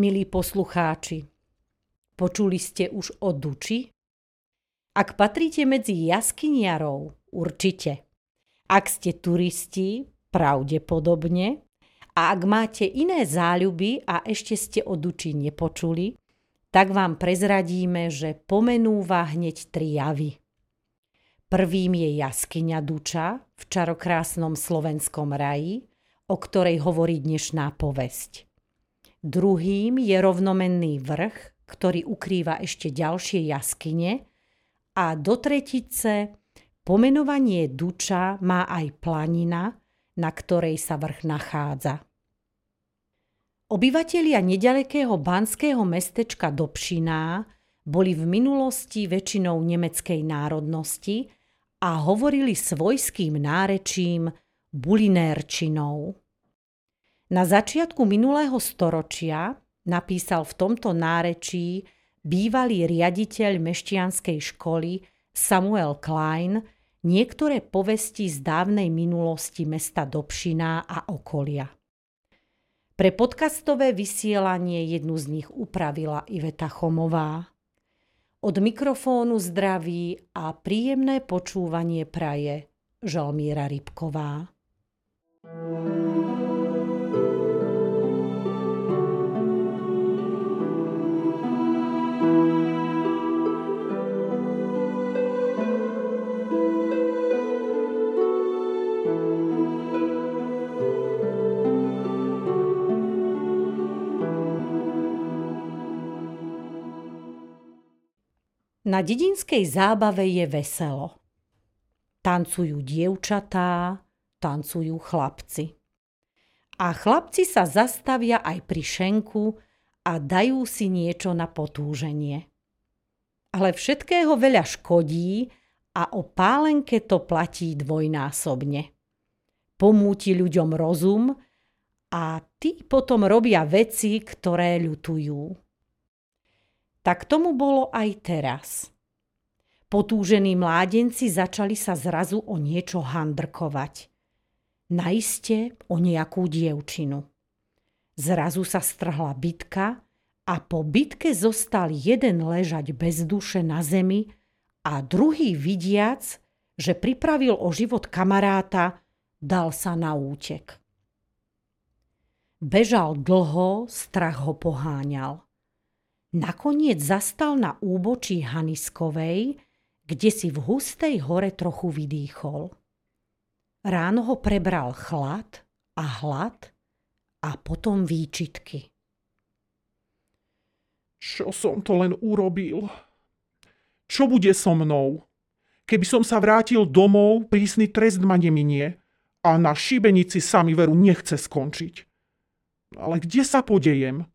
milí poslucháči. Počuli ste už o Duči? Ak patríte medzi jaskyniarov, určite. Ak ste turisti, pravdepodobne. A ak máte iné záľuby a ešte ste o Duči nepočuli, tak vám prezradíme, že pomenúva hneď tri javy. Prvým je jaskyňa Duča v čarokrásnom slovenskom raji, o ktorej hovorí dnešná povesť. Druhým je rovnomenný vrch, ktorý ukrýva ešte ďalšie jaskyne a do tretice pomenovanie Duča má aj planina, na ktorej sa vrch nachádza. Obyvatelia nedalekého banského mestečka Dobšiná boli v minulosti väčšinou nemeckej národnosti a hovorili svojským nárečím bulinérčinou. Na začiatku minulého storočia napísal v tomto nárečí bývalý riaditeľ meštianskej školy Samuel Klein niektoré povesti z dávnej minulosti mesta Dobšiná a okolia. Pre podcastové vysielanie jednu z nich upravila Iveta Chomová. Od mikrofónu zdraví a príjemné počúvanie praje Žalmíra Rybková. thank you Na dedinskej zábave je veselo. Tancujú dievčatá, tancujú chlapci. A chlapci sa zastavia aj pri šenku a dajú si niečo na potúženie. Ale všetkého veľa škodí a o pálenke to platí dvojnásobne. Pomúti ľuďom rozum a tí potom robia veci, ktoré ľutujú. Tak tomu bolo aj teraz. Potúžení mládenci začali sa zrazu o niečo handrkovať. Naiste o nejakú dievčinu. Zrazu sa strhla bitka a po bitke zostal jeden ležať bez duše na zemi a druhý vidiac, že pripravil o život kamaráta, dal sa na útek. Bežal dlho, strach ho poháňal. Nakoniec zastal na úbočí Haniskovej, kde si v hustej hore trochu vydýchol. Ráno ho prebral chlad a hlad a potom výčitky. Čo som to len urobil? Čo bude so mnou? Keby som sa vrátil domov, prísny trest ma neminie a na šibenici sa mi veru nechce skončiť. Ale kde sa podejem?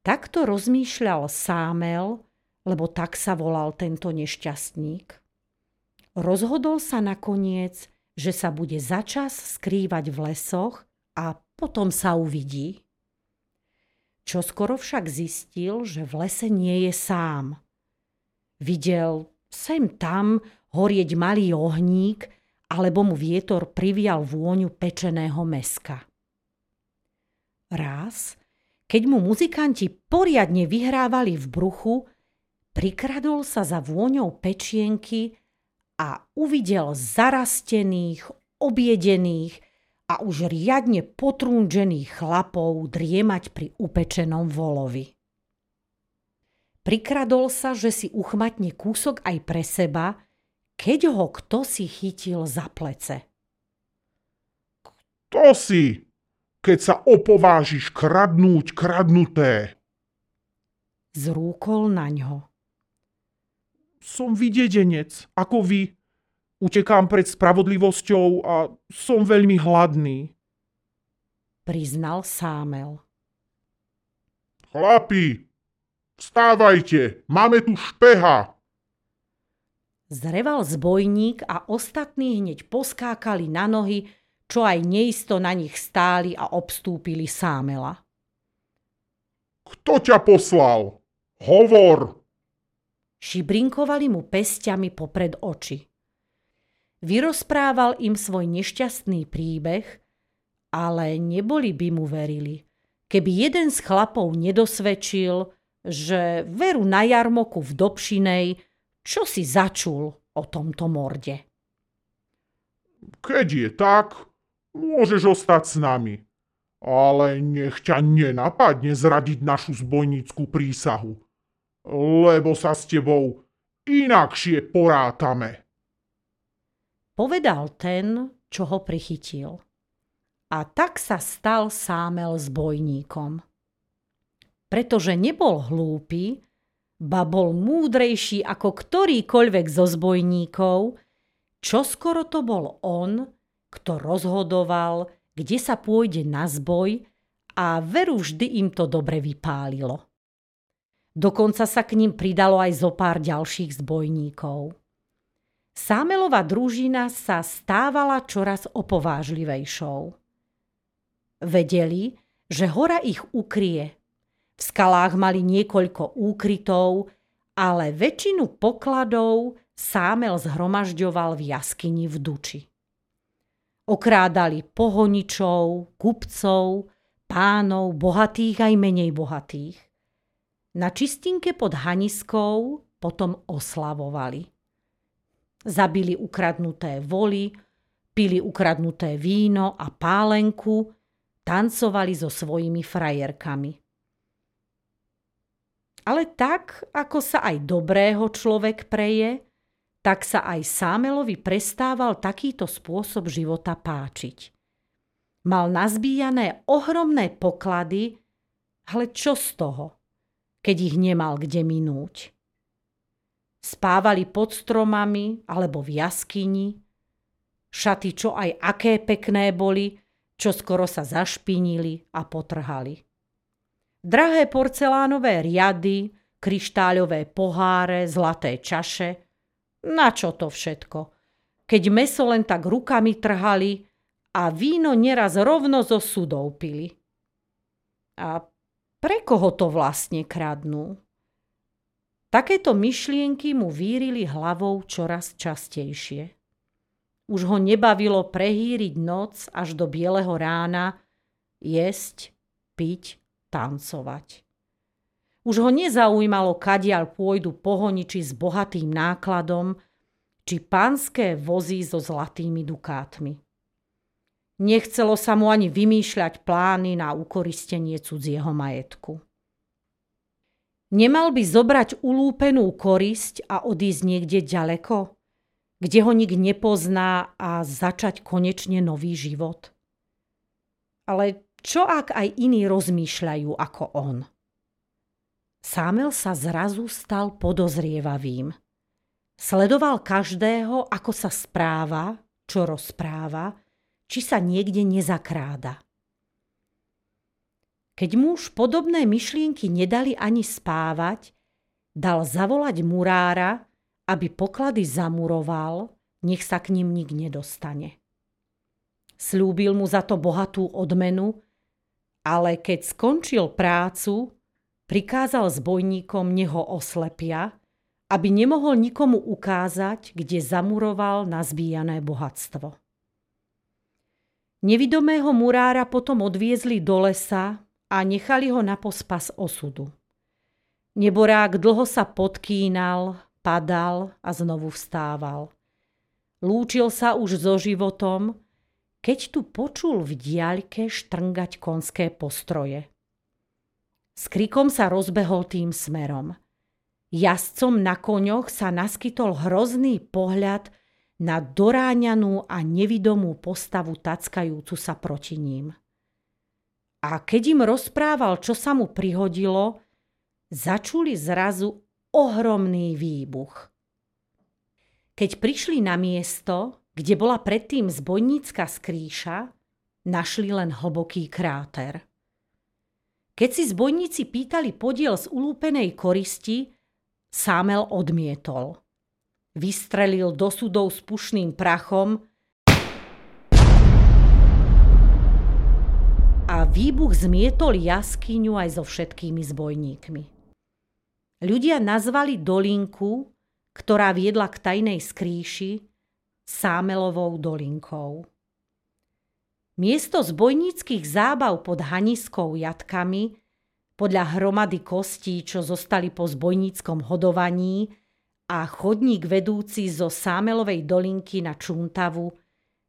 Takto rozmýšľal Sámel, lebo tak sa volal tento nešťastník. Rozhodol sa nakoniec, že sa bude začas skrývať v lesoch a potom sa uvidí. Čo skoro však zistil, že v lese nie je sám. Videl sem tam horieť malý ohník, alebo mu vietor privial vôňu pečeného meska. Raz keď mu muzikanti poriadne vyhrávali v bruchu, prikradol sa za vôňou pečienky a uvidel zarastených, objedených a už riadne potrúnžených chlapov driemať pri upečenom volovi. Prikradol sa, že si uchmatne kúsok aj pre seba, keď ho kto si chytil za plece. Kto si? Keď sa opovážiš kradnúť kradnuté. Zrúkol na ňo. Som vydedenec, ako vy. Utekám pred spravodlivosťou a som veľmi hladný. Priznal Sámel. Chlapi, vstávajte, máme tu špeha. Zreval zbojník a ostatní hneď poskákali na nohy, čo aj neisto na nich stáli a obstúpili Sámela. Kto ťa poslal? Hovor! Šibrinkovali mu pestiami popred oči. Vyrozprával im svoj nešťastný príbeh, ale neboli by mu verili, keby jeden z chlapov nedosvedčil, že veru na jarmoku v Dobšinej, čo si začul o tomto morde. Keď je tak, môžeš ostať s nami. Ale nech ťa nenapadne zradiť našu zbojníckú prísahu, lebo sa s tebou inakšie porátame. Povedal ten, čo ho prichytil. A tak sa stal Sámel zbojníkom. Pretože nebol hlúpy, ba bol múdrejší ako ktorýkoľvek zo zbojníkov, čo skoro to bol on, kto rozhodoval, kde sa pôjde na zboj a veru vždy im to dobre vypálilo. Dokonca sa k ním pridalo aj zo pár ďalších zbojníkov. Sámelová družina sa stávala čoraz opovážlivejšou. Vedeli, že hora ich ukrie. V skalách mali niekoľko úkrytov, ale väčšinu pokladov Sámel zhromažďoval v jaskyni v Duči. Okrádali pohoničov, kupcov, pánov, bohatých aj menej bohatých. Na čistinke pod Haniskou potom oslavovali. Zabili ukradnuté voly, pili ukradnuté víno a pálenku, tancovali so svojimi frajerkami. Ale tak, ako sa aj dobrého človek preje, tak sa aj Sámelovi prestával takýto spôsob života páčiť. Mal nazbíjané ohromné poklady, ale čo z toho, keď ich nemal kde minúť? Spávali pod stromami alebo v jaskyni. Šaty, čo aj aké pekné boli, čo skoro sa zašpinili a potrhali. Drahé porcelánové riady, kryštáľové poháre, zlaté čaše. Na čo to všetko? Keď meso len tak rukami trhali a víno neraz rovno zo sudov pili. A pre koho to vlastne kradnú? Takéto myšlienky mu vírili hlavou čoraz častejšie. Už ho nebavilo prehýriť noc až do bieleho rána, jesť, piť, tancovať. Už ho nezaujímalo, kadiaľ pôjdu pohoniči s bohatým nákladom, či panské vozy so zlatými dukátmi. Nechcelo sa mu ani vymýšľať plány na ukoristenie cudzieho majetku. Nemal by zobrať ulúpenú korisť a odísť niekde ďaleko, kde ho nik nepozná a začať konečne nový život. Ale čo ak aj iní rozmýšľajú ako on? Sámel sa zrazu stal podozrievavým. Sledoval každého, ako sa správa, čo rozpráva, či sa niekde nezakráda. Keď muž podobné myšlienky nedali ani spávať, dal zavolať murára, aby poklady zamuroval, nech sa k ním nik nedostane. Slúbil mu za to bohatú odmenu, ale keď skončil prácu, prikázal zbojníkom neho oslepia, aby nemohol nikomu ukázať, kde zamuroval nazbíjané bohatstvo. Nevidomého murára potom odviezli do lesa a nechali ho na pospas osudu. Neborák dlho sa podkínal, padal a znovu vstával. Lúčil sa už so životom, keď tu počul v diaľke štrngať konské postroje. S krikom sa rozbehol tým smerom. Jazdcom na koňoch sa naskytol hrozný pohľad na doráňanú a nevidomú postavu tackajúcu sa proti ním. A keď im rozprával, čo sa mu prihodilo, začuli zrazu ohromný výbuch. Keď prišli na miesto, kde bola predtým zbojnícka skrýša, našli len hlboký kráter. Keď si zbojníci pýtali podiel z ulúpenej koristi, Sámel odmietol. Vystrelil do sudov s pušným prachom a výbuch zmietol jaskyňu aj so všetkými zbojníkmi. Ľudia nazvali dolinku, ktorá viedla k tajnej skrýši, Sámelovou dolinkou. Miesto zbojníckých zábav pod haniskou jatkami, podľa hromady kostí, čo zostali po zbojníckom hodovaní a chodník vedúci zo Sámelovej dolinky na Čuntavu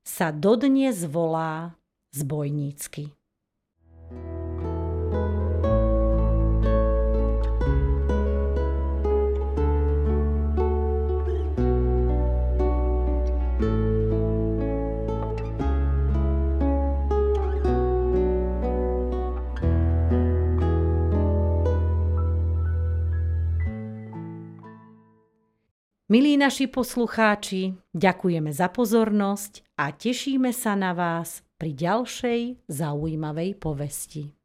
sa dodnes volá zbojnícky. Milí naši poslucháči, ďakujeme za pozornosť a tešíme sa na vás pri ďalšej zaujímavej povesti.